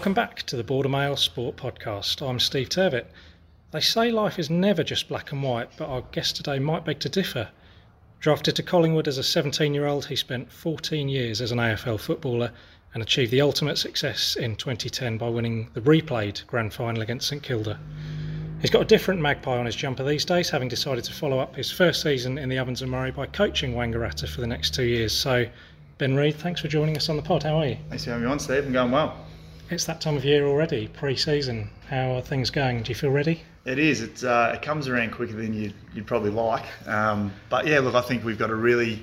Welcome back to the Border Mail Sport Podcast. I'm Steve Turvitt. They say life is never just black and white, but our guest today might beg to differ. Drafted to Collingwood as a 17 year old, he spent 14 years as an AFL footballer and achieved the ultimate success in 2010 by winning the replayed grand final against St Kilda. He's got a different magpie on his jumper these days, having decided to follow up his first season in the Ovens and Murray by coaching Wangaratta for the next two years. So, Ben Reid, thanks for joining us on the pod. How are you? Thanks for having me on, Steve. I'm going well. It's that time of year already, pre-season. How are things going? Do you feel ready? It is. It's, uh, it comes around quicker than you'd, you'd probably like. Um, but yeah, look, I think we've got a really,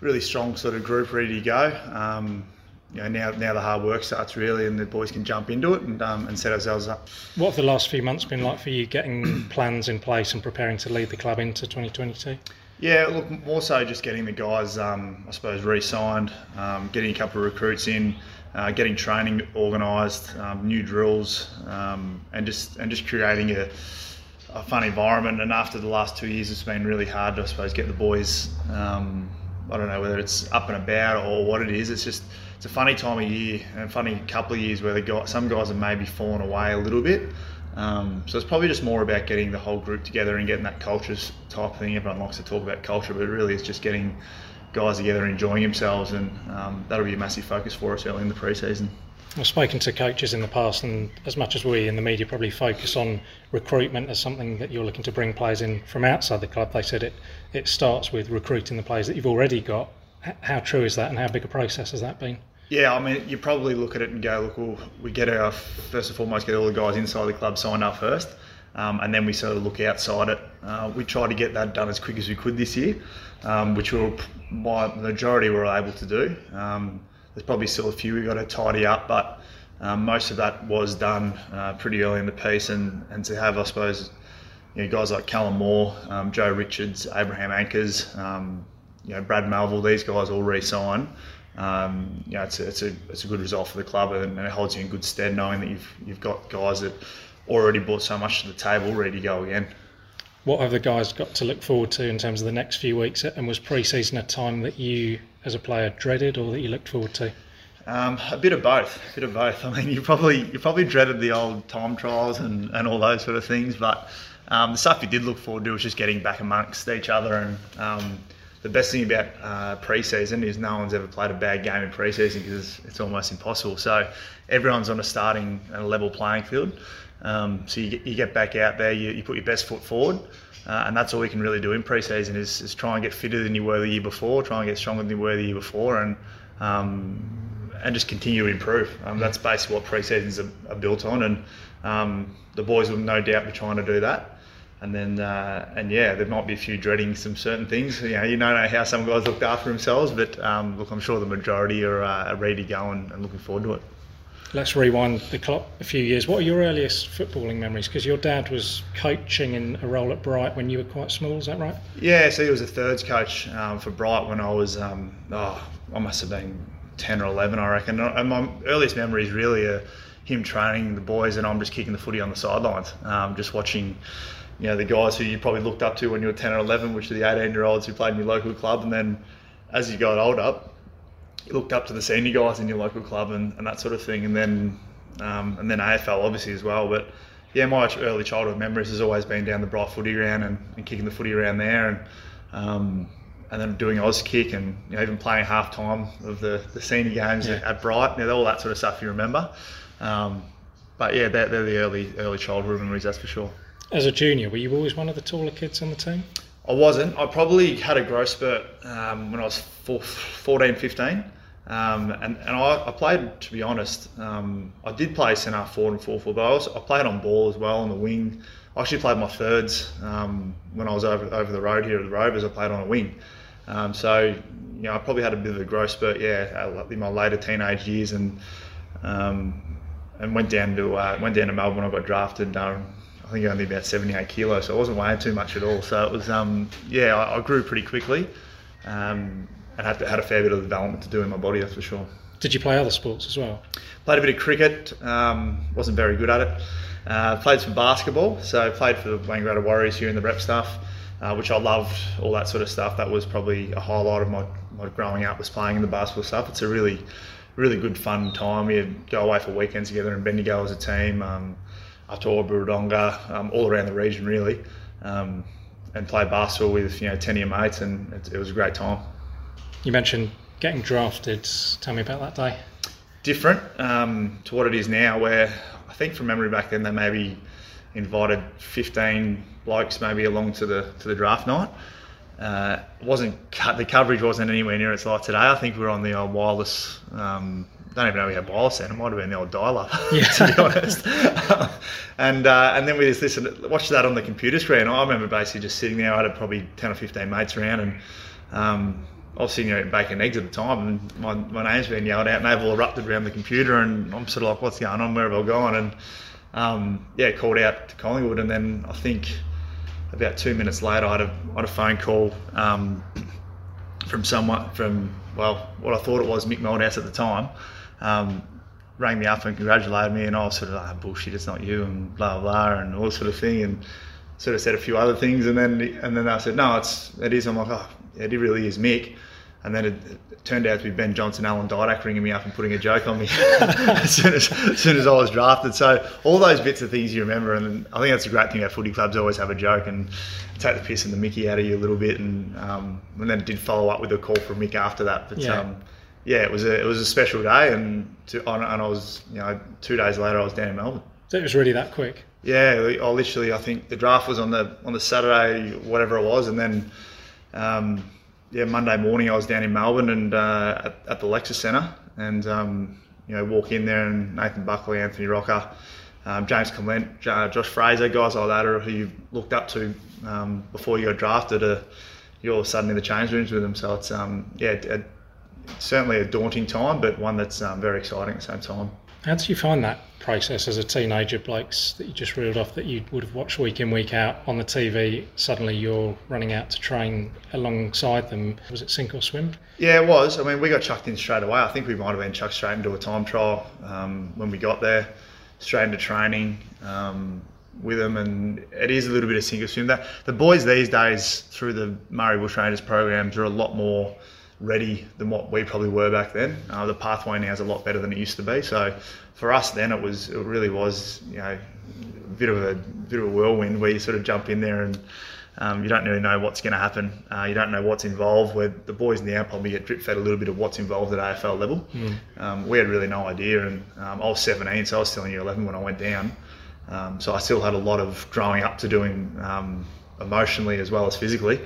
really strong sort of group ready to go. Um, you know, now now the hard work starts really, and the boys can jump into it and um, and set ourselves up. What have the last few months been like for you, getting plans in place and preparing to lead the club into 2022? Yeah, look, more so just getting the guys, um, I suppose, re-signed, um, getting a couple of recruits in, uh, getting training organised, um, new drills, um, and just and just creating a, a, fun environment. And after the last two years, it's been really hard to, I suppose, get the boys. Um, I don't know whether it's up and about or what it is. It's just it's a funny time of year and funny couple of years where the guy, some guys have maybe fallen away a little bit. Um, so it's probably just more about getting the whole group together and getting that culture type thing. Everyone likes to talk about culture, but really it's just getting guys together and enjoying themselves, and um, that'll be a massive focus for us early in the pre-season. I've spoken to coaches in the past, and as much as we in the media probably focus on recruitment as something that you're looking to bring players in from outside the club, they said it it starts with recruiting the players that you've already got. How true is that, and how big a process has that been? Yeah, I mean, you probably look at it and go, look, well, we get our first and foremost get all the guys inside the club signed up first, um, and then we sort of look outside it. Uh, we tried to get that done as quick as we could this year, um, which we by the majority were able to do. Um, there's probably still a few we've got to tidy up, but um, most of that was done uh, pretty early in the piece, and, and to have, I suppose, you know, guys like Callum Moore, um, Joe Richards, Abraham Anchors, um, you know, Brad Melville, these guys all re-sign it's a, it's, a, it's a good result for the club and, it holds you in good stead knowing that you've, you've got guys that already brought so much to the table ready to go again. What have the guys got to look forward to in terms of the next few weeks? And was pre-season a time that you, as a player, dreaded or that you looked forward to? Um, a bit of both. A bit of both. I mean, you probably you probably dreaded the old time trials and, and all those sort of things, but um, the stuff you did look forward to was just getting back amongst each other and um, the best thing about uh, pre-season is no one's ever played a bad game in pre-season because it's almost impossible. So everyone's on a starting and a level playing field. Um, so you get, you get back out there, you, you put your best foot forward, uh, and that's all we can really do in pre-season is, is try and get fitter than you were the year before, try and get stronger than you were the year before, and um, and just continue to improve. Um, that's basically what pre-seasons are, are built on, and um, the boys will no doubt be trying to do that and then uh, and yeah, there might be a few dreading some certain things. You know, you don't know how some guys looked after themselves, but um, look, I'm sure the majority are, uh, ready to go and, and, looking forward to it. Let's rewind the clock a few years. What are your earliest footballing memories? Because your dad was coaching in a role at Bright when you were quite small. Is that right? Yeah, so he was a thirds coach um, for Bright when I was um, oh, I must have been ten or eleven, I reckon. And my earliest memories really are him training the boys, and I'm just kicking the footy on the sidelines, um, just watching you know the guys who you probably looked up to when you were 10 or 11, which are the 18 year olds who played in your local club, and then as you got older, looked up to the senior guys in your local club and, and that sort of thing, and then um, and then AFL obviously as well. But yeah, my early childhood memories has always been down the Bright footy ground and, and kicking the footy around there, and um, and then doing Auskick and you know, even playing half time of the, the senior games yeah. at Bright, you know, all that sort of stuff you remember. Um, but yeah, they're, they're the early early childhood memories, that's for sure. As a junior, were you always one of the taller kids on the team? I wasn't. I probably had a growth spurt um, when I was 14, 15. Um, and and I, I, played, to be honest, um, I did play centre forward and forward, but I, also, I played on ball as well on the wing. I actually played my thirds um, when I was over over the road here at the Rovers. I played on a wing. Um, so, you know, I probably had a bit of a growth spurt, yeah, in my later teenage years, and um, and went down to uh, went down to Melbourne. I got drafted. Um, I think only about 78 kilos, so I wasn't weighing too much at all. So it was, um, yeah, I, I, grew pretty quickly, um, and had to, had a fair bit of development to do in my body, that's for sure. Did you play other sports as well? Played a bit of cricket. Um, wasn't very good at it. Uh, played some basketball, so played for the Wangaratta Warriors here in the rep stuff, uh, which I loved. All that sort of stuff. That was probably a highlight of my, my growing up was playing in the basketball stuff. It's a really really good fun time. We'd go away for weekends together in Bendigo as a team, um, up to um, all around the region really, um, and play basketball with you know ten of your mates, and it, it was a great time. You mentioned getting drafted. Tell me about that day. Different um, to what it is now, where I think from memory back then they maybe invited 15 blokes maybe along to the to the draft night. Uh, wasn't the coverage wasn't anywhere near its like today. I think we were on the old wireless. Um, don't even know we had wireless then. It might have been the old dial-up, yeah. to be honest. and uh, and then we just listened, watched that on the computer screen. I remember basically just sitting there. I had probably ten or fifteen mates around, and um, I was sitting there baking eggs at the time, and my, my name's been yelled out, and they've all erupted around the computer, and I'm sort of like, what's going on? Where have I gone? And um, yeah, called out to Collingwood, and then I think about two minutes later, I had a, I had a phone call um, from someone from well, what I thought it was Mick Malthouse at the time. Um, rang me up and congratulated me, and I was sort of like, bullshit, it's not you, and blah blah, and all sort of thing, and sort of said a few other things, and then and then I said, no, it's it is. I'm like, oh, it really is Mick. And then it, it, turned out to be Ben Johnson, Alan Didak ringing me up and putting a joke on me as, soon as, as, soon as I was drafted. So all those bits of things you remember, and I think that's a great thing about footy clubs. Always have a joke and take the piss and the Mickey out of you a little bit. And, um, and then it did follow up with a call from Mick after that. But yeah. Um, yeah, it was a it was a special day, and to, and I was you know two days later I was down in Melbourne. So it was really that quick. Yeah, I literally I think the draft was on the on the Saturday, whatever it was, and then. Um, yeah, Monday morning I was down in Melbourne and uh, at, at, the Lexus Centre, and um, you know walk in there and Nathan Buckley, Anthony Rocca, um, James Clement, Josh Fraser, guys like that, who you looked up to um, before you got drafted, uh, you're all of a sudden in the change rooms with them. So it's um, yeah, a, certainly a daunting time, but one that's um, very exciting at the same time. How did you find that process as a teenager, blokes that you just reeled off that you would have watched week in, week out on the TV? Suddenly you're running out to train alongside them. Was it sink or swim? Yeah, it was. I mean, we got chucked in straight away. I think we might have been chucked straight into a time trial um, when we got there, straight into training um, with them. And it is a little bit of sink or swim. That the boys these days through the Murray Bushrangers programs are a lot more ready than what we probably were back then. Uh, the pathway now is a lot better than it used to be. So for us then, it was it really was you know a bit of a bit of a whirlwind where you sort of jump in there and. Um, you don't really know what's going to happen. Uh, you don't know what's involved. Where the boys now probably get drip fed a little bit of what's involved at AFL level. Mm. Um, we had really no idea, and um, I was 17, so I was still in year 11 when I went down. Um, so I still had a lot of growing up to doing um, emotionally as well as physically.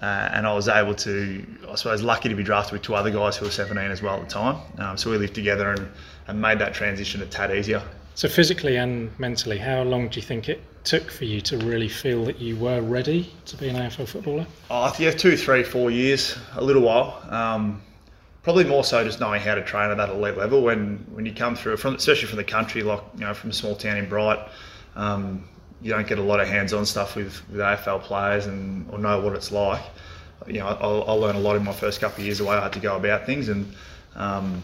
Uh, and I was able to, I suppose, lucky to be drafted with two other guys who were 17 as well at the time. Um, so we lived together and, and made that transition a tad easier. So physically and mentally, how long do you think it took for you to really feel that you were ready to be an AFL footballer? Oh, yeah, two, three, four years, a little while. Um, probably more so just knowing how to train at that elite level. When when you come through, from especially from the country, like you know, from a small town in Bright. Um, you don't get a lot of hands-on stuff with, with AFL players and or know what it's like. You know, I, I learned a lot in my first couple of years the way I had to go about things, and um,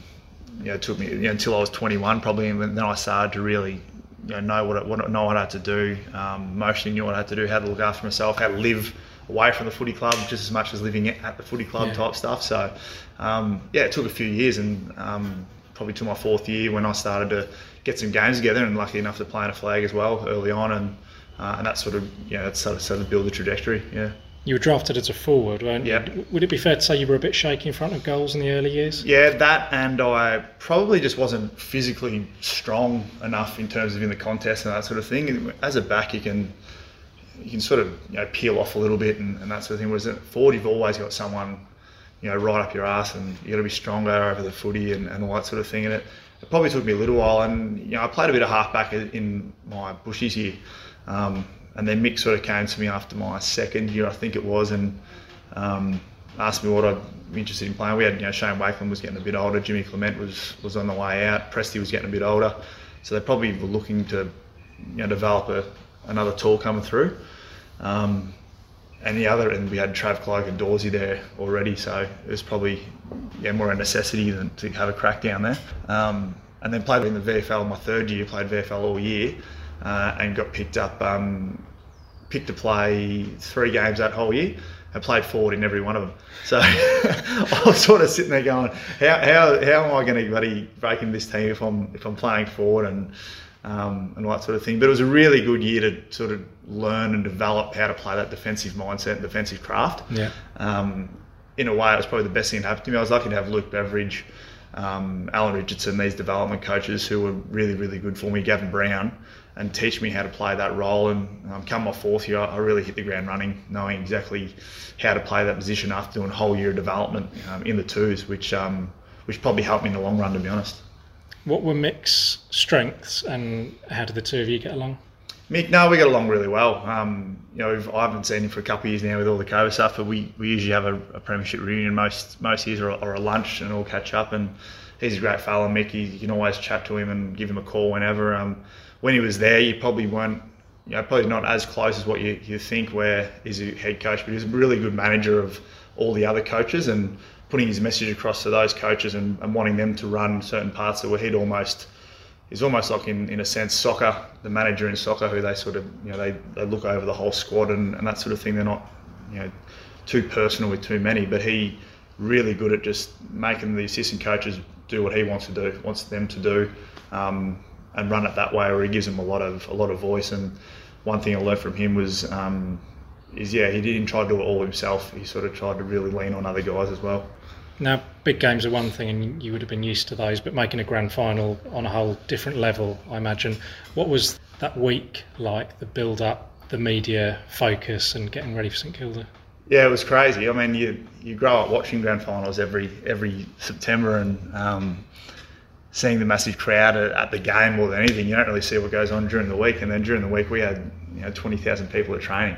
you know, it took me you know, until I was 21 probably, and then I started to really you know, know what, what know what I had to do. Um, emotionally knew what I had to do, how to look after myself, how to live away from the footy club just as much as living at the footy club yeah. type stuff. So um, yeah, it took a few years, and um, probably to my fourth year when I started to get some games together, and lucky enough to play in a flag as well early on, and uh, and that sort of yeah, that sort of started to build the trajectory. Yeah. You were drafted as a forward, weren't you? Would it be fair to say you were a bit shaky in front of goals in the early years? Yeah, that, and I probably just wasn't physically strong enough in terms of in the contest and that sort of thing. As a back, you can you can sort of you know peel off a little bit and, and that sort of thing. Whereas at forward, you've always got someone you know right up your ass, and you got to be stronger over the footy and, and all that sort of thing. And it, it probably took me a little while. And you know, I played a bit of halfback in my bushies here. Um, and then Mick sort of came to me after my second year, I think it was, and um, asked me what I'd be interested in playing. We had, you know, Shane Wakelin was getting a bit older, Jimmy Clement was was on the way out, Presty was getting a bit older, so they probably were looking to, you know, develop a, another tool coming through. Um, and the other, and we had Trav Cloke and Dawsey there already, so it was probably yeah more a necessity than to have a crack down there. Um, and then played in the VFL my third year, played VFL all year uh, and got picked up um, picked to play three games that whole year and played forward in every one of them. So I was sort of sitting there going, how, how, how am I going to break in this team if I'm if I'm playing forward and um, and all that sort of thing. But it was a really good year to sort of learn and develop how to play that defensive mindset and defensive craft. Yeah. Um, in a way, it was probably the best thing that happened to me. I was lucky to have Luke Beveridge, um, Alan Richardson, these development coaches who were really, really good for me, Gavin Brown, and teach me how to play that role. And um, come my fourth year, I really hit the ground running, knowing exactly how to play that position after doing a whole year of development um, in the twos, which um, which probably helped me in the long run, to be honest. What were Mick's strengths, and how did the two of you get along? Mick, no, we got along really well. Um, you know, I haven't seen him for a couple of years now with all the COVID stuff, but we, we usually have a, a premiership reunion most most years or, or, a lunch and all catch up. And he's a great fellow, Mick. You, you can always chat to him and give him a call whenever. Um, when he was there, you probably weren't, you know, probably not as close as what you, you think where he's a head coach, but he's a really good manager of all the other coaches and putting his message across to those coaches and, and wanting them to run certain parts that where he'd almost he's almost like in, in a sense soccer, the manager in soccer who they sort of you know they, they look over the whole squad and, and that sort of thing. They're not you know too personal with too many, but he really good at just making the assistant coaches do what he wants to do, wants them to do, um, and run it that way. Or he gives them a lot of a lot of voice. And one thing I learned from him was um, is yeah he didn't try to do it all himself. He sort of tried to really lean on other guys as well. Now, big games are one thing, and you would have been used to those, but making a grand final on a whole different level, I imagine. What was that week like? The build up, the media focus, and getting ready for St Kilda. Yeah, it was crazy. I mean, you you grow up watching grand finals every every September, and um, seeing the massive crowd at, the game more than anything. You don't really see what goes on during the week, and then during the week we had you know twenty thousand people at training.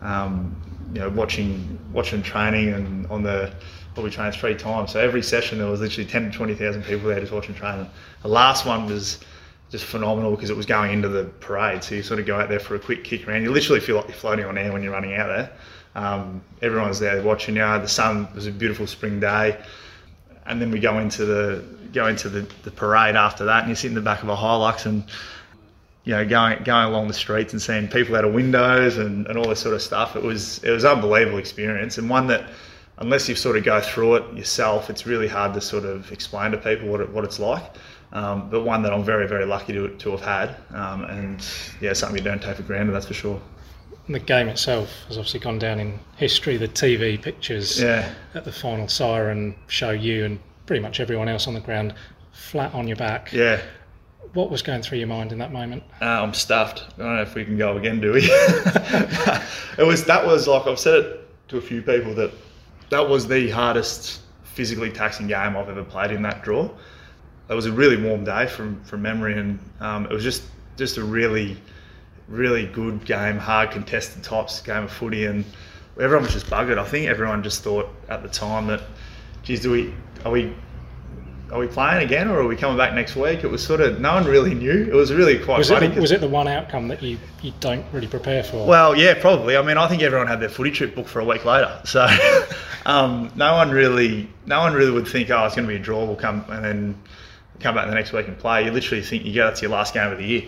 Um, you know, watching watching training and on the probably trained three times. So every session there was literally 10 to 20,000 people there just watching training. The last one was just phenomenal because it was going into the parade. So you sort of go out there for a quick kick around. You literally feel like you're floating on air when you're running out there. Um, everyone's there watching you. The sun was a beautiful spring day. And then we go into the go into the, the parade after that and you sit in the back of a Hilux and you know, going going along the streets and seeing people out of windows and, and all this sort of stuff. It was it was an unbelievable experience and one that unless you sort of go through it yourself, it's really hard to sort of explain to people what it, what it's like. Um, but one that I'm very very lucky to, to have had, um, and yeah, something you don't take for granted. That's for sure. The game itself has obviously gone down in history. The TV pictures yeah. at the final siren show you and pretty much everyone else on the ground flat on your back. Yeah. What was going through your mind in that moment? Uh, I'm stuffed. I don't know if we can go again, do we? it was that was like I've said it to a few people that that was the hardest physically taxing game I've ever played in that draw. It was a really warm day from from memory, and um, it was just just a really really good game, hard contested tops game of footy, and everyone was just buggered. I think everyone just thought at the time that, geez, do we are we are we playing again or are we coming back next week? It was sort of no one really knew. It was really quite was funny. It the, was it the one outcome that you, you don't really prepare for? Well, yeah, probably. I mean, I think everyone had their footy trip booked for a week later, so um, no one really no one really would think, oh, it's going to be a draw. We'll come and then come back the next week and play. You literally think you go that's your last game of the year.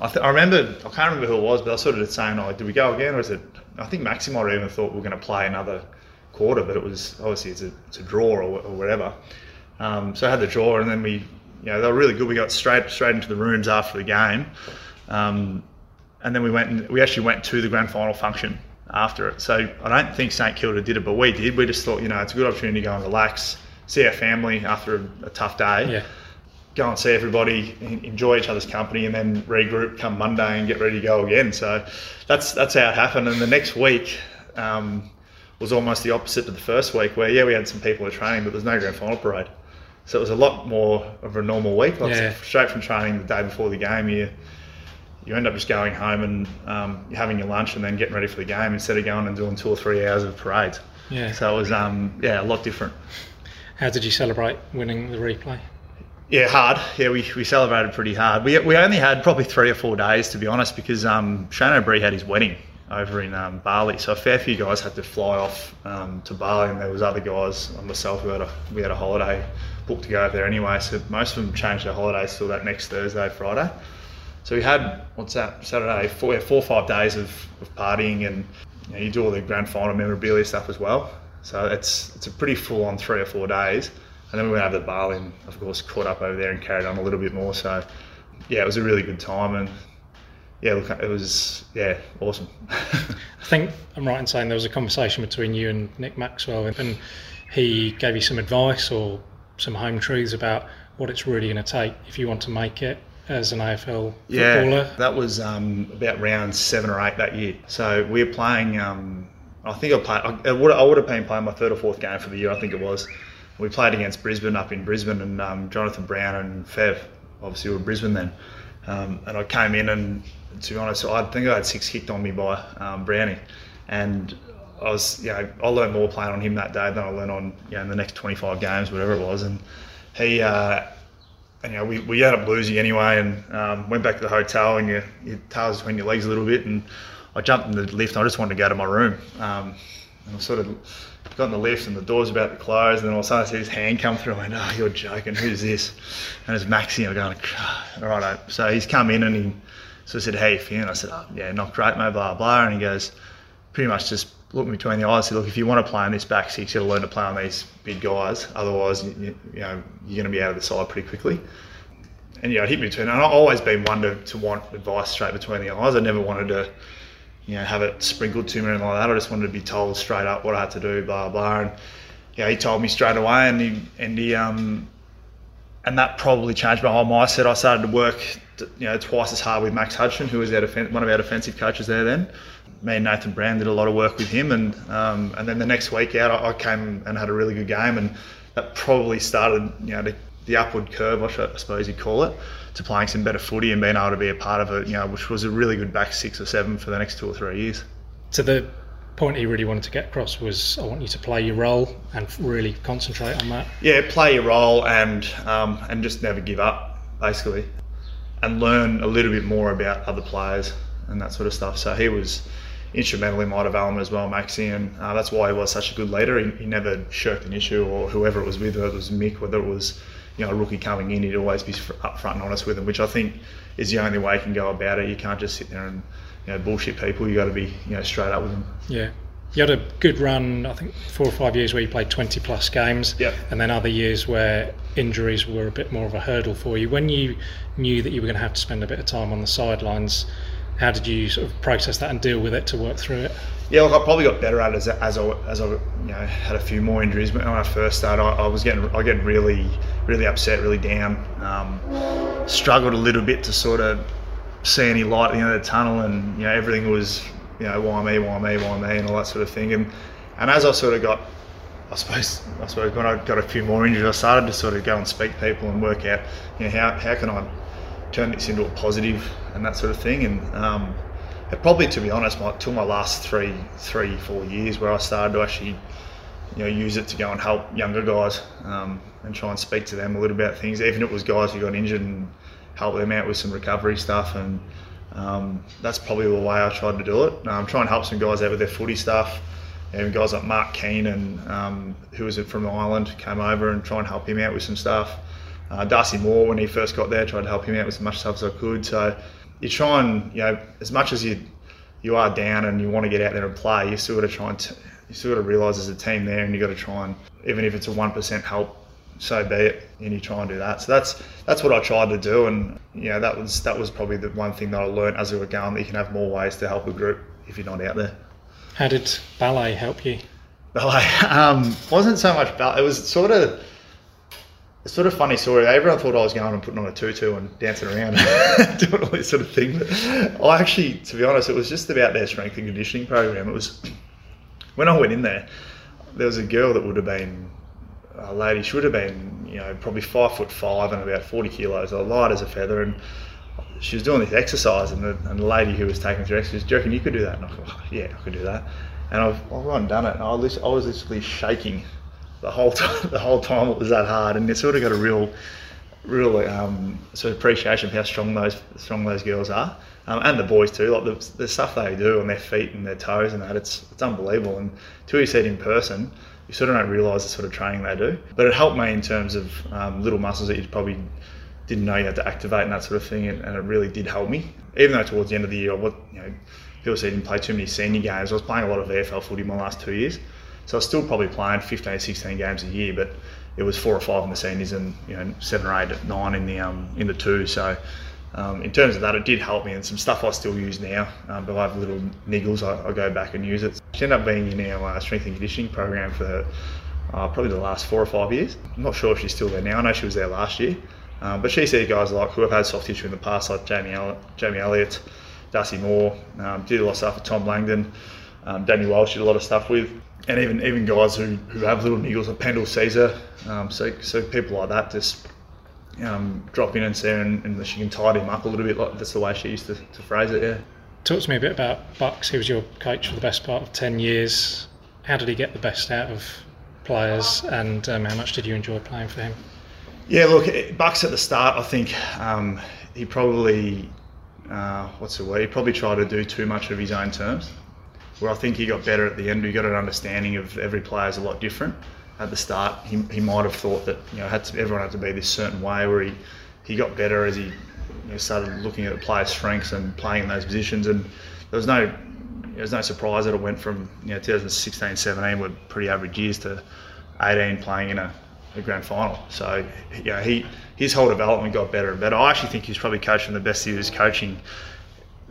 I, th- I remember I can't remember who it was, but I was sort of saying, oh, did we go again or is it? I think Maxi might have even thought we were going to play another quarter, but it was obviously it's a, it's a draw or, or whatever. Um, so I had the draw, and then we, you know, they were really good. We got straight straight into the rooms after the game, um, and then we went. And, we actually went to the grand final function after it. So I don't think St Kilda did it, but we did. We just thought, you know, it's a good opportunity to go and relax, see our family after a, a tough day. Yeah. Go and see everybody, enjoy each other's company, and then regroup come Monday and get ready to go again. So that's that's how it happened. And the next week, um, was almost the opposite to the first week, where yeah, we had some people at training, but there's no grand final parade. So it was a lot more of a normal week. Like Yeah. Straight from training the day before the game, you you end up just going home and um, having your lunch and then getting ready for the game instead of going and doing two or three hours of parades. yeah. So it was um, yeah a lot different. How did you celebrate winning the replay? Yeah, hard. Yeah, we, we celebrated pretty hard. We, we only had probably three or four days to be honest because um, Shane O'Brien had his wedding over in um, Bali, so a fair few guys had to fly off um, to Bali, and there was other guys myself who had a we had a holiday booked to go over there anyway. So most of them changed their holidays till that next Thursday, Friday. So we had what's that Saturday four, four or five days of, of partying and you, know, you do all the grand final memorabilia stuff as well. So it's it's a pretty full on three or four days. And then we went over to Bali and of course caught up over there and carried on a little bit more. So yeah, it was a really good time and yeah, look, it was yeah awesome. I think I'm right in saying there was a conversation between you and Nick Maxwell, and he gave you some advice or some home truths about what it's really going to take if you want to make it as an AFL yeah, footballer. that was um, about round seven or eight that year. So we were playing. Um, I think I played. I would, I would have been playing my third or fourth game for the year. I think it was. We played against Brisbane up in Brisbane, and um, Jonathan Brown and Fev, obviously, were Brisbane then. Um, and I came in, and to be honest, I think I had six kicked on me by um, Brownie, and I was, you know, I learned more playing on him that day than I learned on, you know, in the next 25 games, whatever it was, and he. Uh, and, you know, we, we ended up losing anyway and um, went back to the hotel and your, your tail's between your legs a little bit and I jumped in the lift and I just wanted to go to my room. Um, and I sort of got in the lift and the door's about to close and then all of a sudden I see his hand come through I went, oh, you're joking, who's this? And it's Maxi. I'm going, all right. So he's come in and he sort of said, how you? I said, oh, yeah, not great, mate, blah, blah. And he goes, pretty much just looked me between the eyes and said, look, if you want to play on this back six, you've got to learn to play on these big guys. Otherwise, you, you know, you're going to be out of the side pretty quickly. And yeah, it hit me between. And I've always been one to, to want advice straight between the eyes. I never wanted to, you know, have it sprinkled to me and like that. I just wanted to be told straight up what I had to do, blah blah. And yeah, he told me straight away, and he and he um, and that probably changed my whole mindset. I started to work, you know, twice as hard with Max Hudson, who was our defen- one of our defensive coaches there then me and Nathan Brown did a lot of work with him, and um, and then the next week out, I, I, came and had a really good game, and that probably started, you know, the, the upward curve, I, suppose you'd call it, to playing some better footy and being able to be a part of it, you know, which was a really good back six or seven for the next two or three years. To the point he really wanted to get across was, I want you to play your role and really concentrate on that. Yeah, play your role and um, and just never give up, basically, and learn a little bit more about other players and that sort of stuff. So he was instrumental in my development as well, Maxi, and uh, that's why he was such a good leader. He, he, never shirked an issue, or whoever it was with, whether it was Mick, whether it was you know a rookie coming in, he'd always be upfront and honest with him, which I think is the only way you can go about it. You can't just sit there and you know bullshit people. You got to be you know straight up with them. Yeah. You had a good run, I think, four or five years where you played 20 plus games, yep. and then other years where injuries were a bit more of a hurdle for you. When you knew that you were going to have to spend a bit of time on the sidelines, how did you sort of process that and deal with it to work through it? Yeah, look, I probably got better at it as, as I as I you know had a few more injuries. But when I first started, I, I was getting I get really really upset, really down. Um, struggled a little bit to sort of see any light at the end of the tunnel, and you know everything was you know why me, why me, why me, and all that sort of thing. And and as I sort of got I suppose I suppose when I got a few more injuries, I started to sort of go and speak to people and work out, you know, how, how can I turn this into a positive and that sort of thing. And um, probably, to be honest, my, till my last three, three, four years, where I started to actually, you know, use it to go and help younger guys um, and try and speak to them a little about things. Even if it was guys who got injured and help them out with some recovery stuff. And um, that's probably the way I tried to do it. Um, trying to help some guys out with their footy stuff. And guys like Mark Keane and um, who was from Ireland came over and try and help him out with some stuff. Uh, Darcy Moore, when he first got there, tried to help him out with as much stuff as I could. So you try and, you know, as much as you you are down and you want to get out there and play, you still got to try and t- you still got to realise there's a team there, and you got to try and even if it's a one percent help, so be it, and you try and do that. So that's that's what I tried to do, and you know that was that was probably the one thing that I learned as we were going that you can have more ways to help a group if you're not out there. How did ballet help you? Ballet um, wasn't so much ballet. It was sort of it's sort of funny story. Everyone thought I was going and putting on a tutu and dancing around, and doing all this sort of thing. But I actually, to be honest, it was just about their strength and conditioning program. It was when I went in there, there was a girl that would have been a lady. She would have been, you know, probably five foot five and about forty kilos, light as a feather, and she was doing this exercise. And the, and the lady who was taking through exercise, "Do you reckon you could do that?" And I thought, oh, "Yeah, I could do that." And I've, I've gone and done it, and I was, I was literally shaking the whole time, the whole time it was that hard, and you sort of got a real, real um, sort of appreciation for how strong those strong those girls are, um, and the boys too. Like the, the stuff they do on their feet and their toes and that, it's it's unbelievable. And until you see it in person, you sort of don't realise the sort of training they do. But it helped me in terms of um, little muscles that you probably didn't know you had to activate and that sort of thing, and, and it really did help me. Even though towards the end of the year, I, you know, people said I didn't play too many senior games. I was playing a lot of VFL footy my last two years, so I was still probably playing 15, 16 games a year, but it was four or five in the seniors and you know seven or eight, nine in the um, in the two. So um, in terms of that, it did help me, and some stuff I still use now. Um, but I have little niggles, I, I, go back and use it. She ended up being in our uh, strength and conditioning program for uh, probably the last four or five years. I'm not sure if she's still there now. I know she was there last year. Um, but she sees guys like who have had soft tissue in the past, like Jamie, Jamie Elliott, Darcy Moore, um, did a lot of stuff with Tom Langdon, um, Danny Walsh did a lot of stuff with, and even even guys who, who have little niggles like Pendle Caesar. Um, so so people like that just um, drop in and see her and, and, she can tidy him up a little bit. Like that's the way she used to, to phrase it. Yeah. Talk to me a bit about Bucks. He was your coach for the best part of ten years. How did he get the best out of players, and um, how much did you enjoy playing for him? Yeah, look, Bucks at the start, I think um, he probably, uh, what's the word? He probably tried to do too much of his own terms. Where I think he got better at the end. He got an understanding of every player is a lot different. At the start, he, he might have thought that you know had to, everyone had to be this certain way. Where he, he got better as he you know, started looking at the player's strengths and playing in those positions. And there was no there was no surprise that it went from you know 2016, 17 were pretty average years to 18 playing in a the grand final. So yeah, he his whole development got better and better. I actually think he's probably coaching the best he was coaching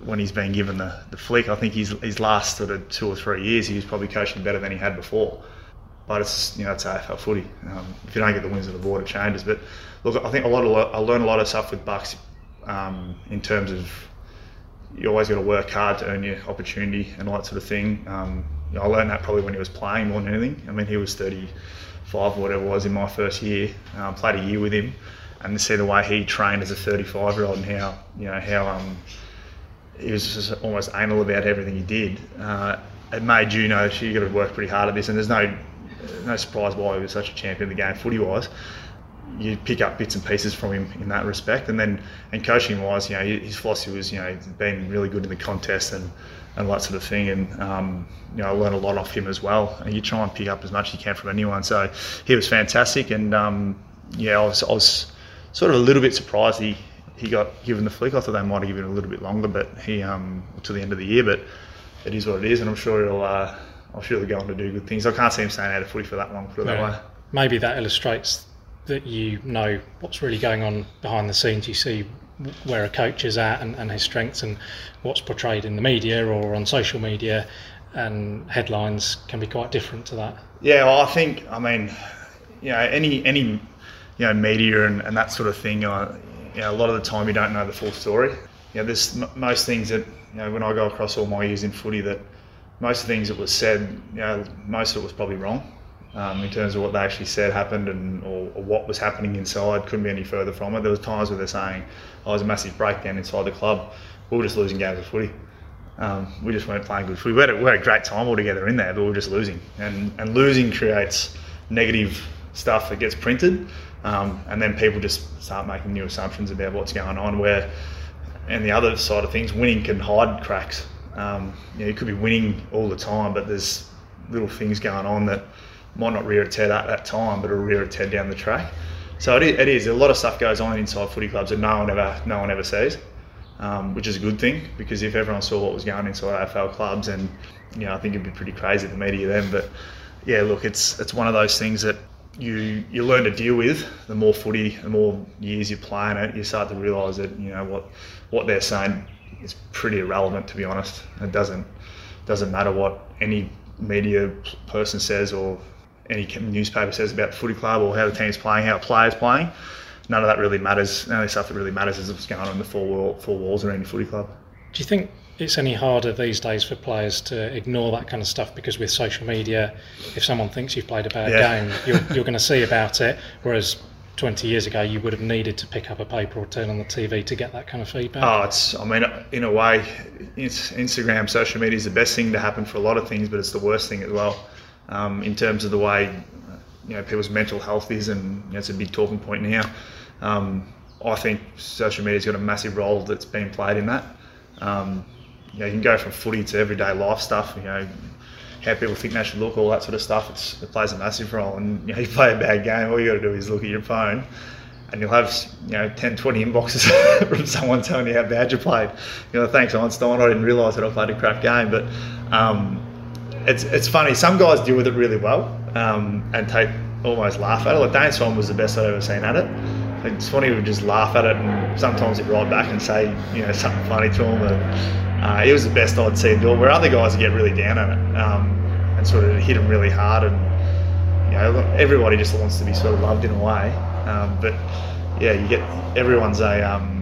when he's been given the, the flick. I think his his last sort of two or three years he was probably coaching better than he had before. But it's you know it's AFL footy. Um, if you don't get the wins on the board, it changes. But look, I think a lot of I learned a lot of stuff with Bucks um, in terms of you always got to work hard to earn your opportunity and all that sort of thing. Um, you know, I learned that probably when he was playing more than anything. I mean, he was 35 or whatever it was in my first year. Um, played a year with him, and to see the way he trained as a 35 year old and how you know how um, he was just almost anal about everything he did. Uh, it made you know you got to work pretty hard at this, and there's no no surprise why he was such a champion of the game footy wise. You pick up bits and pieces from him in that respect, and then and coaching wise, you know his philosophy was you know being really good in the contest and and that sort of thing. And um, you know, I learned a lot off him as well. And you try and pick up as much as you can from anyone. So he was fantastic. And um, yeah, I was, I was sort of a little bit surprised he he got given the flick. I thought they might have given it a little bit longer, but he um, to the end of the year. But it is what it is, and I'm sure he'll. Uh, I'm sure he'll go on to do good things. I can't see him staying out of footy for that long. Put it no. that way. Maybe that illustrates that you know what's really going on behind the scenes. You see where a coach is at and, and his strengths and what's portrayed in the media or on social media and headlines can be quite different to that. Yeah, well, I think I mean, you know, any any you know media and, and that sort of thing. Uh, you know, a lot of the time you don't know the full story. You know, there's m- most things that you know when I go across all my years in footy that most of the things that was said, you know, most of it was probably wrong um, in terms of what they actually said happened and or, or, what was happening inside. Couldn't be any further from it. There was times where they're saying, "Oh, was a massive breakdown inside the club." We were just losing games of footy. Um, we just weren't playing good. We had, a, we had a great time all together in there, but we were just losing. And and losing creates negative stuff that gets printed, um, and then people just start making new assumptions about what's going on. Where, and the other side of things, winning can hide cracks. Um, you, know, you could be winning all the time, but there's little things going on that might not rear its head at that time, but it'll rear its head down the track. So it is, it is. A lot of stuff goes on inside footy clubs that no one ever, no one ever sees, um, which is a good thing because if everyone saw what was going inside AFL clubs, and you know, I think it'd be pretty crazy the media then. But yeah, look, it's it's one of those things that you you learn to deal with. The more footy, the more years you play in it, you start to realise that you know what what they're saying is pretty irrelevant. To be honest, it doesn't doesn't matter what any media person says or any newspaper says about the footy club or how the team's playing, how a player's playing. None of that really matters. The only stuff that really matters is what's going on in the four, wall, four walls around the footy club. Do you think it's any harder these days for players to ignore that kind of stuff because with social media, if someone thinks you've played a bad yeah. game, you're, you're going to see about it. Whereas 20 years ago, you would have needed to pick up a paper or turn on the TV to get that kind of feedback? Oh, it's, I mean, in a way, Instagram, social media is the best thing to happen for a lot of things, but it's the worst thing as well um, in terms of the way you know people's mental health is, and you know, it's a big talking point now. Um, I think social media's got a massive role that's been played in that. Um, you know, you can go from footy to everyday life stuff. You know, how people think they should look, all that sort of stuff. it plays a massive role. And you know, you play a bad game, all you got to do is look at your phone, and you'll have you know 10, 20 inboxes from someone telling you how bad you played. You know, thanks Einstein, I didn't realise that I played a crap game, but um, it's it's funny. Some guys deal with it really well um, and take almost laugh at it. Like Dane Swan was the best I've ever seen at it. It's funny, he would just laugh at it, and sometimes he'd write back and say, you know, something funny to him. And uh, he was the best I'd seen do it. Where other guys get really down on it um, and sort of hit him really hard, and you know, everybody just wants to be sort of loved in a way. Um, but yeah, you get everyone's a um,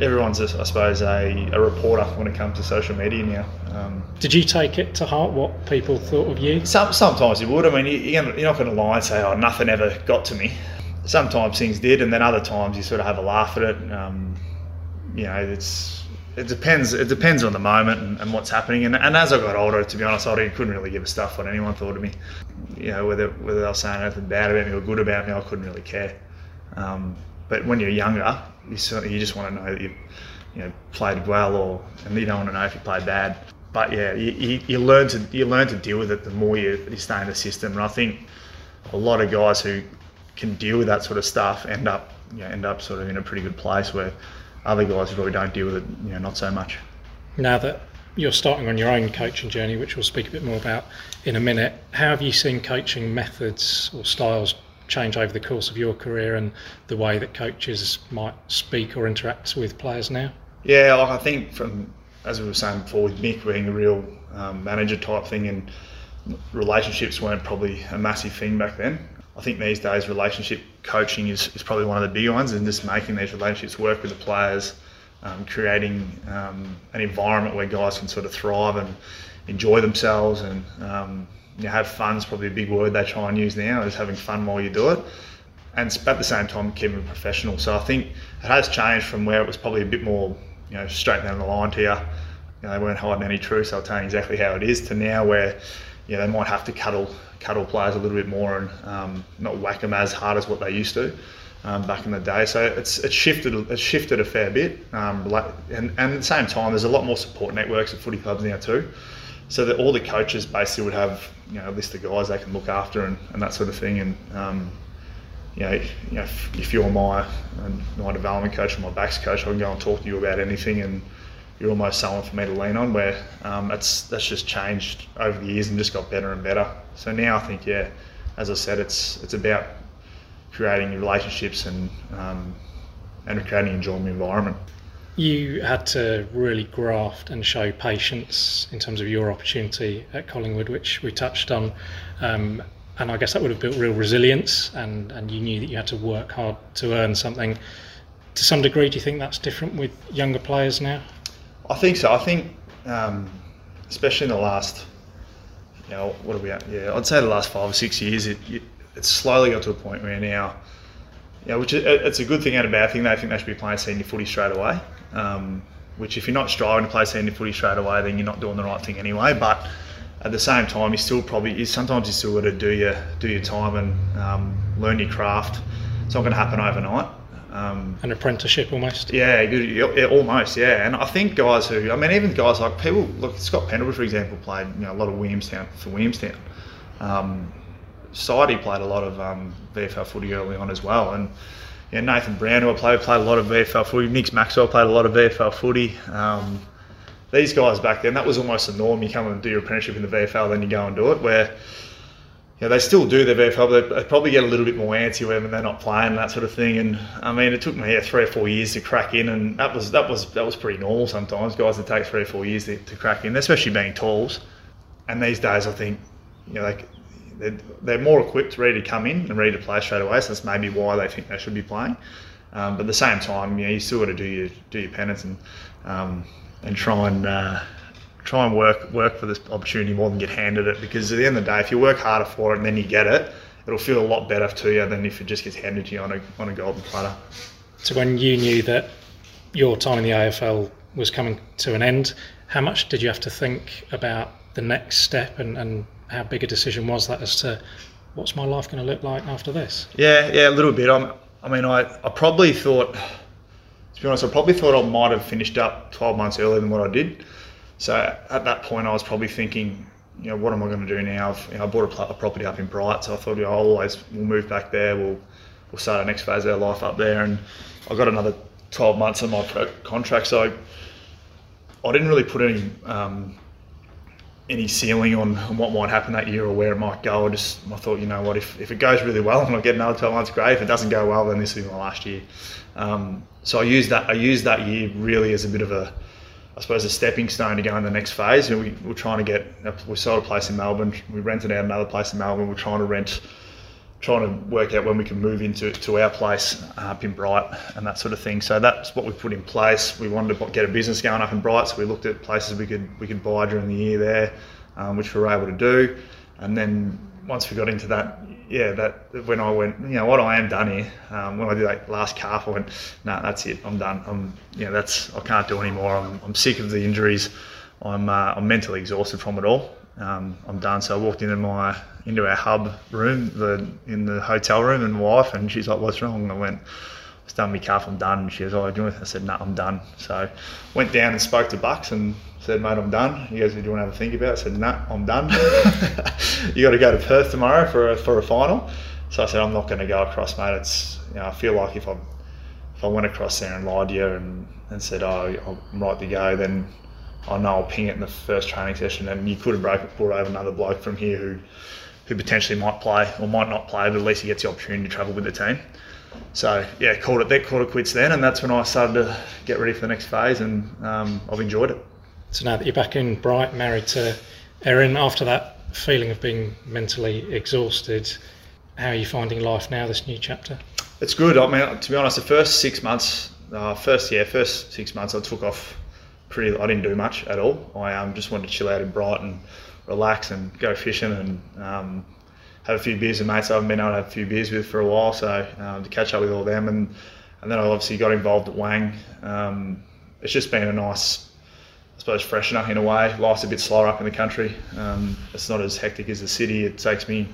everyone's, a, I suppose, a, a reporter when it comes to social media now. Um, Did you take it to heart what people thought of you? some, sometimes you would. I mean, you, you're not going to lie and say, "Oh, nothing ever got to me." Sometimes things did, and then other times you sort of have a laugh at it. Um, you know, it's it depends. It depends on the moment and, and what's happening. And, and as I got older, to be honest, I couldn't really give a stuff what anyone thought of me. You know, whether whether they were saying anything bad about me or good about me, I couldn't really care. Um, but when you're younger, you certainly you just want to know that you you know played well, or and you don't want to know if you played bad. But yeah, you, you, you learn to you learn to deal with it the more you, you stay in the system. And I think a lot of guys who can deal with that sort of stuff end up you know, end up sort of in a pretty good place where other guys probably don't deal with it, you know, not so much. Now that you're starting on your own coaching journey, which we'll speak a bit more about in a minute, how have you seen coaching methods or styles change over the course of your career and the way that coaches might speak or interact with players now? Yeah, like I think from as we were saying before, with Mick being a real um, manager type thing, and relationships weren't probably a massive thing back then. I think these days relationship coaching is, is probably one of the bigger ones, and just making these relationships work with the players, um, creating um, an environment where guys can sort of thrive and enjoy themselves and um, you know, have fun's probably a big word they try and use now is having fun while you do it. And at the same time keeping professional. So I think it has changed from where it was probably a bit more you know straight down the line to you, you know, they weren't hiding any truth they'll tell you exactly how it is to now where know, they might have to cuddle cuddle players a little bit more and um, not whack them as hard as what they used to um, back in the day. So it's it's shifted it's shifted a fair bit. Um, and, and at the same time, there's a lot more support networks at footy clubs now too so that all the coaches basically would have you know a list of guys they can look after and, and that sort of thing. And um, you know, if, you know, if, if you're my my development coach or my backs coach, I can go and talk to you about anything, and you're almost someone for me to lean on. Where um, that's that's just changed over the years and just got better and better. So now I think, yeah, as I said, it's it's about creating relationships and um, and creating an enjoyable environment you had to really graft and show patience in terms of your opportunity at Collingwood, which we touched on. Um, and I guess that would have built real resilience, and, and you knew that you had to work hard to earn something. To some degree, do you think that's different with younger players now? I think so. I think, um, especially in the last, you know, what are we at? Yeah, I'd say the last five or six years, it, it it's slowly got to a point where now, know, which is, it's a good thing and a bad thing. They think they should be playing senior footy straight away. Um, which if you're not striving to play senior footy straight away, then you're not doing the right thing anyway. But at the same time, you still probably you, sometimes you still got to do your do your time and um, learn your craft. It's not going to happen overnight. Um, An apprenticeship almost. Yeah, good, yeah, almost. Yeah, and I think guys who, I mean, even guys like people, look, Scott Pendlebury, for example, played you know a lot of Williamstown for Williamstown. Um, Sidey played a lot of um, VFL footy early on as well, and yeah, Nathan Brown, who I played, played a lot of VFL footy. Nick Maxwell played a lot of VFL footy. Um, these guys back then, that was almost the norm. You come and do your apprenticeship in the VFL, then you go and do it. Where know, they still do their VFL, but they probably get a little bit more antsy when they're not playing and that sort of thing. And I mean, it took me yeah, three or four years to crack in, and that was that was that was pretty normal sometimes. Guys that take three or four years to, to crack in, especially being talls. And these days, I think you know, like they're, they're more equipped, ready to come in and ready to play straight away. So that's maybe why they think they should be playing. Um, but at the same time, you know, you still got to do your do your penance and um, and try and uh, try and work work for this opportunity more than get handed it. Because at the end of the day, if you work harder for it and then you get it, it'll feel a lot better to you than if it just gets handed to you on a on a golden platter. So when you knew that your time in the AFL was coming to an end, how much did you have to think about the next step and, and how big a decision was that as to what's my life going to look like after this? Yeah, yeah, a little bit. I'm, I mean, I, I probably thought, to be honest, I probably thought I might have finished up 12 months earlier than what I did. So at that point, I was probably thinking, you know, what am I going to do now? I've, you know, I bought a, a, property up in Bright, so I thought, know, I'll always we'll move back there. We'll we'll start our next phase of our life up there. And I got another 12 months on my pro- contract, so I didn't really put any um, any ceiling on, on what might happen that year or where it might go. I just I thought, you know what, if, if it goes really well and I get another 12 months, great. If it doesn't go well, then this will be my last year. Um, so I used that I used that year really as a bit of a I suppose a stepping stone to go in the next phase. We were trying to get we sold a place in Melbourne. We rented out another place in Melbourne. We're trying to rent trying to work out when we can move into to our place up in Bright and that sort of thing. So that's what we put in place. We wanted to get a business going up in Bright, so we looked at places we could we could buy during the year there, um, which we were able to do. And then once we got into that, yeah, that when I went, you know, what I am done here. Um, when I did that last calf, I went, no, nah, that's it. I'm done. I'm, you know, that's I can't do anymore. I'm, I'm sick of the injuries. I'm uh, I'm mentally exhausted from it all. Um, I'm done. So I walked into my into our hub room, the in the hotel room, and wife, and she's like, "What's wrong?" And I went, "It's done me calf. I'm done." And she was like, "Do you?" I said, "No, nah, I'm done." So went down and spoke to Bucks and said, "Mate, I'm done." He goes, "Do you want to have a think about?" it? I said, "No, nah, I'm done. you got to go to Perth tomorrow for a, for a final." So I said, "I'm not going to go across, mate. It's you know, I feel like if I if I went across there and lied to you and, and said, oh, I'm right to go, then I know I'll ping it in the first training session, and you could have brought, brought over another bloke from here who, who potentially might play or might not play, but at least he gets the opportunity to travel with the team. So yeah, called it that, it quits then, and that's when I started to get ready for the next phase, and um, I've enjoyed it. So now that you're back in Bright, married to Erin, after that feeling of being mentally exhausted, how are you finding life now? This new chapter? It's good. I mean, to be honest, the first six months, uh, first yeah, first six months, I took off pretty. I didn't do much at all. I um, just wanted to chill out in Bright and relax, and go fishing and um, have a few beers with mates I haven't been able to have a few beers with for a while. So um, to catch up with all them, and and then I obviously got involved at Wang. Um, it's just been a nice, I suppose, freshener in a way. Life's a bit slower up in the country. Um, it's not as hectic as the city. It takes me. You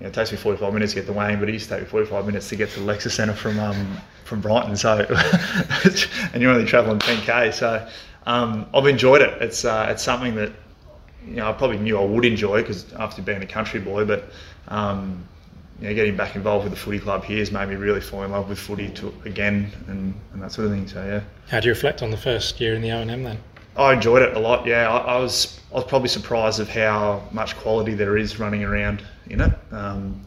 know, it takes me 45 minutes to get to Wang, but it used to take me 45 minutes to get to the Lexus Centre from um, from Brighton. So, and you're only travelling 10k. So, um, I've enjoyed it. It's uh, it's something that you know I probably knew I would enjoy because after being a country boy, but um, you know, getting back involved with the footy club here has made me really fall in love with footy to, again and, and that sort of thing. So yeah. How do you reflect on the first year in the O and M then? I enjoyed it a lot. Yeah, I, I, was I was probably surprised of how much quality there is running around in it. Um,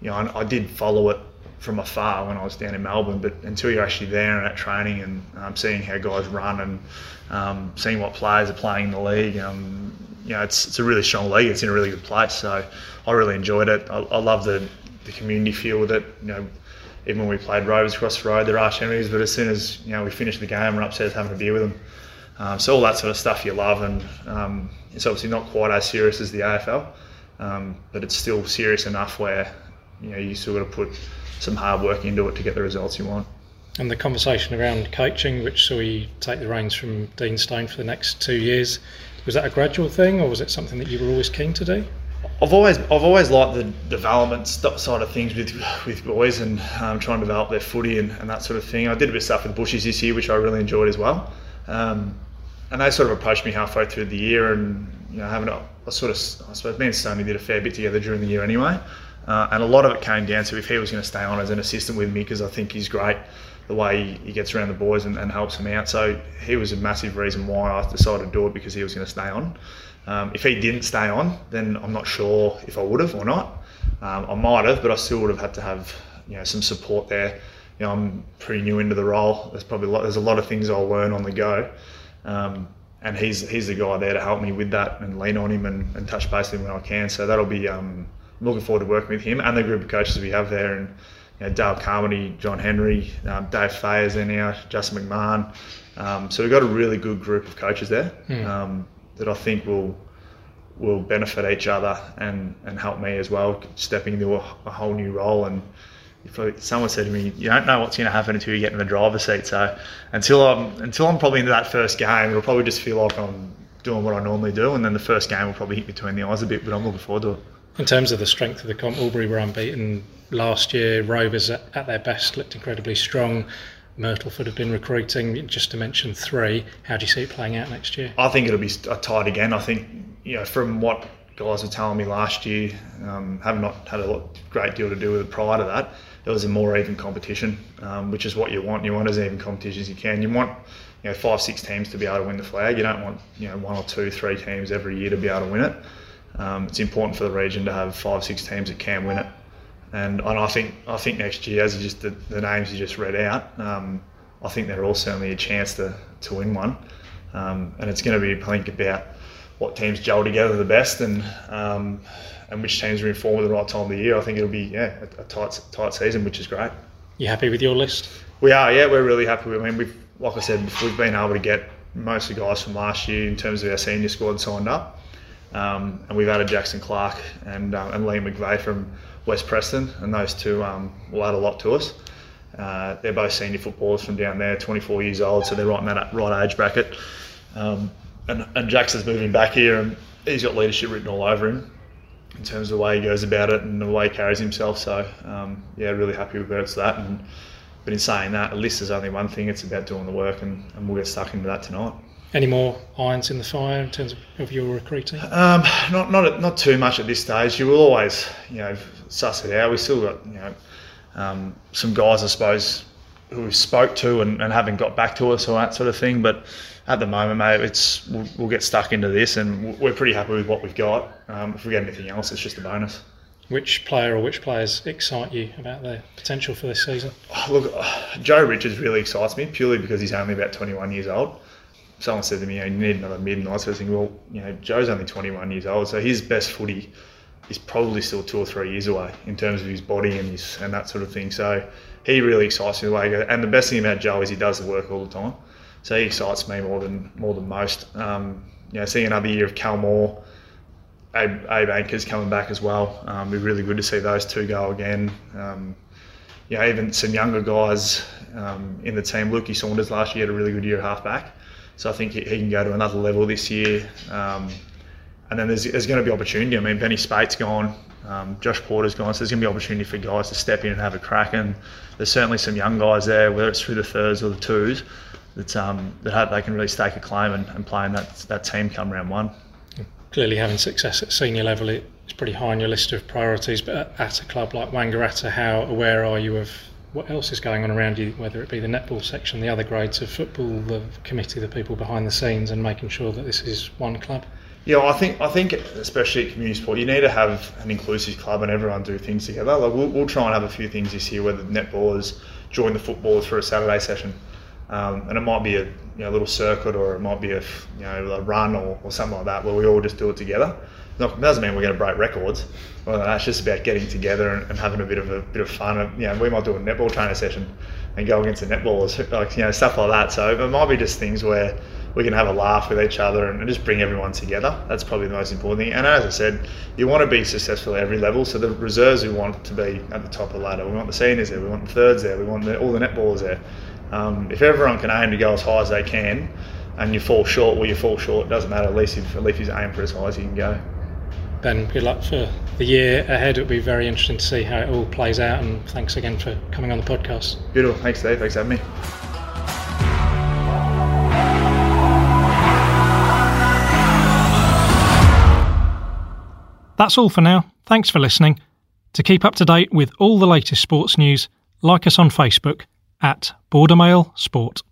you know, I, I, did follow it from afar when I was down in Melbourne, but until you're actually there and at training and um, seeing how guys run and um, seeing what players are playing in the league, um, you know, it's, it's a really strong league. It's in a really good place. So I really enjoyed it. I, I love the, the community feel with it. You know, even when we played Rovers across the road, they're arch enemies, but as soon as you know we finish the game, we're upstairs having a beer with them. Um, so all that sort of stuff you love, and um, it's obviously not quite as serious as the AFL, um, but it's still serious enough where you know you still got to put some hard work into it to get the results you want. And the conversation around coaching, which saw you take the reins from Dean Stone for the next two years, was that a gradual thing, or was it something that you were always keen to do? I've always I've always liked the development side of things with with boys and um, trying to develop their footy and, and, that sort of thing. I did a bit of stuff with Bushies this year, which I really enjoyed as well. Um, and they sort of approached me halfway through the year, and you know, having a, sort of I suppose me and Stoney did a fair bit together during the year anyway. Uh, and a lot of it came down to if he was going to stay on as an assistant with me because I think he's great the way he, he gets around the boys and, and, helps them out. So he was a massive reason why I decided to do it because he was going to stay on. Um, if he didn't stay on, then I'm not sure if I would have or not. Um, I might have, but I still would have had to have you know some support there. You know, I'm pretty new into the role. There's probably a lot, there's a lot of things I'll learn on the go. Um, and he's he's the guy there to help me with that and lean on him and, and touch base with him when I can. So that'll be um, looking forward to working with him and the group of coaches we have there. And you know, Dale Carmody, John Henry, um, Dave Fayer's in now, Justin McMahon. Um, so we've got a really good group of coaches there mm. um, that I think will will benefit each other and, and help me as well, stepping into a, a whole new role. And someone said to me, "You don't know what's going to happen until you get in the driver's seat." So until I'm until I'm probably into that first game, it'll probably just feel like I'm doing what I normally do, and then the first game will probably hit between the eyes a bit. But I'm looking forward to it. In terms of the strength of the comp, Albury were unbeaten last year. Rovers at, at their best looked incredibly strong. Myrtleford have been recruiting, just to mention three. How do you see it playing out next year? I think it'll be tight again. I think, you know, from what guys were telling me last year, um, have not had a lot, great deal to do with it prior to that. It was a more even competition, um, which is what you want. You want as even competition as you can. You want you know five, six teams to be able to win the flag. You don't want you know one or two, three teams every year to be able to win it. Um, it's important for the region to have five, six teams that can win it. And, and I think I think next year, as you just the, the names you just read out, um, I think they're all certainly a chance to, to win one. Um, and it's going to be I think about what teams gel together the best and um, and which teams are in form at the right time of the year. I think it'll be yeah a, a tight tight season, which is great. You happy with your list? We are, yeah, we're really happy. I mean, we've like I said, we've been able to get most of the guys from last year in terms of our senior squad signed up, um, and we've added Jackson Clark and um, and Liam McVeigh from West Preston, and those two um, will add a lot to us. Uh, they're both senior footballers from down there, 24 years old, so they're right in that right age bracket. Um, and, and Jackson's moving back here, and he's got leadership written all over him in terms of the way he goes about it and the way he carries himself. So um, yeah, really happy with where it's that. And but in saying that, a list is only one thing. It's about doing the work, and, and we'll get stuck into that tonight. Any more irons in the fire in terms of, of your recruiting? Um, not not not too much at this stage. You will always you know suss it out. We still got you know um, some guys I suppose who we spoke to and, and haven't got back to us or that sort of thing, but at the moment, mate, it's we'll, we'll, get stuck into this, and we're pretty happy with what we've got. Um, if we get anything else, it's just a bonus. Which player or which players excite you about their potential for this season? Oh, look, Joe Richards really excites me purely because he's only about 21 years old. Someone said to me, you, know, you need another mid, and I was thinking, well, you know, Joe's only 21 years old, so his best footy is probably still two or three years away in terms of his body and his and that sort of thing. So he really excites me the way he goes. And the best thing about Joe is he does the work all the time so he excites me more than more than most. Um, you know, seeing another year of Cal Moore, Abe, Abe Anchors coming back as well. Um, it'd be really good to see those two go again. Um, even some younger guys um, in the team. Lukey Saunders last year had a really good year at halfback, so I think he, he can go to another level this year. Um, and then there's, there's going to be opportunity. I mean, Benny Spate's gone, um, Josh Porter's gone, so there's going to be opportunity for guys to step in and have a crack. And there's certainly some young guys there, whether it's through the thirds or the twos, that um, that hope they can really stake a claim and, and play in that that team come round one. Clearly, having success at senior level is pretty high on your list of priorities. But at a club like Wangaratta, how aware are you of what else is going on around you, whether it be the netball section, the other grades of football, the committee, the people behind the scenes, and making sure that this is one club? Yeah, I think I think especially at community sport, you need to have an inclusive club and everyone do things together. Like we'll, we'll try and have a few things this year, whether the netballers join the footballers for a Saturday session. Um, and it might be a you know, little circuit or it might be a you know a run or, or something like that where we all just do it together. It doesn't mean we're going to break records. Well, that's just about getting together and, and, having a bit of a bit of fun. You know, we might do a netball training session and go against the netballers, like you know stuff like that. So it might be just things where we can have a laugh with each other and, and just bring everyone together. That's probably the most important thing. And as I said, you want to be successful at every level. So the reserves we want to be at the top of the ladder. We want the seniors there. We want the thirds there. We want the, all the netballers there. Um, if everyone can aim to go as high as they can, and you fall short, well, you fall short. It doesn't matter. At least if at least you aim for as high as he can go. Ben, good luck for the year ahead. It'll be very interesting to see how it all plays out. And thanks again for coming on the podcast. Beautiful. Thanks, Dave. Thanks for having me. That's all for now. Thanks for listening. To keep up to date with all the latest sports news, like us on Facebook at Border Mail Sport.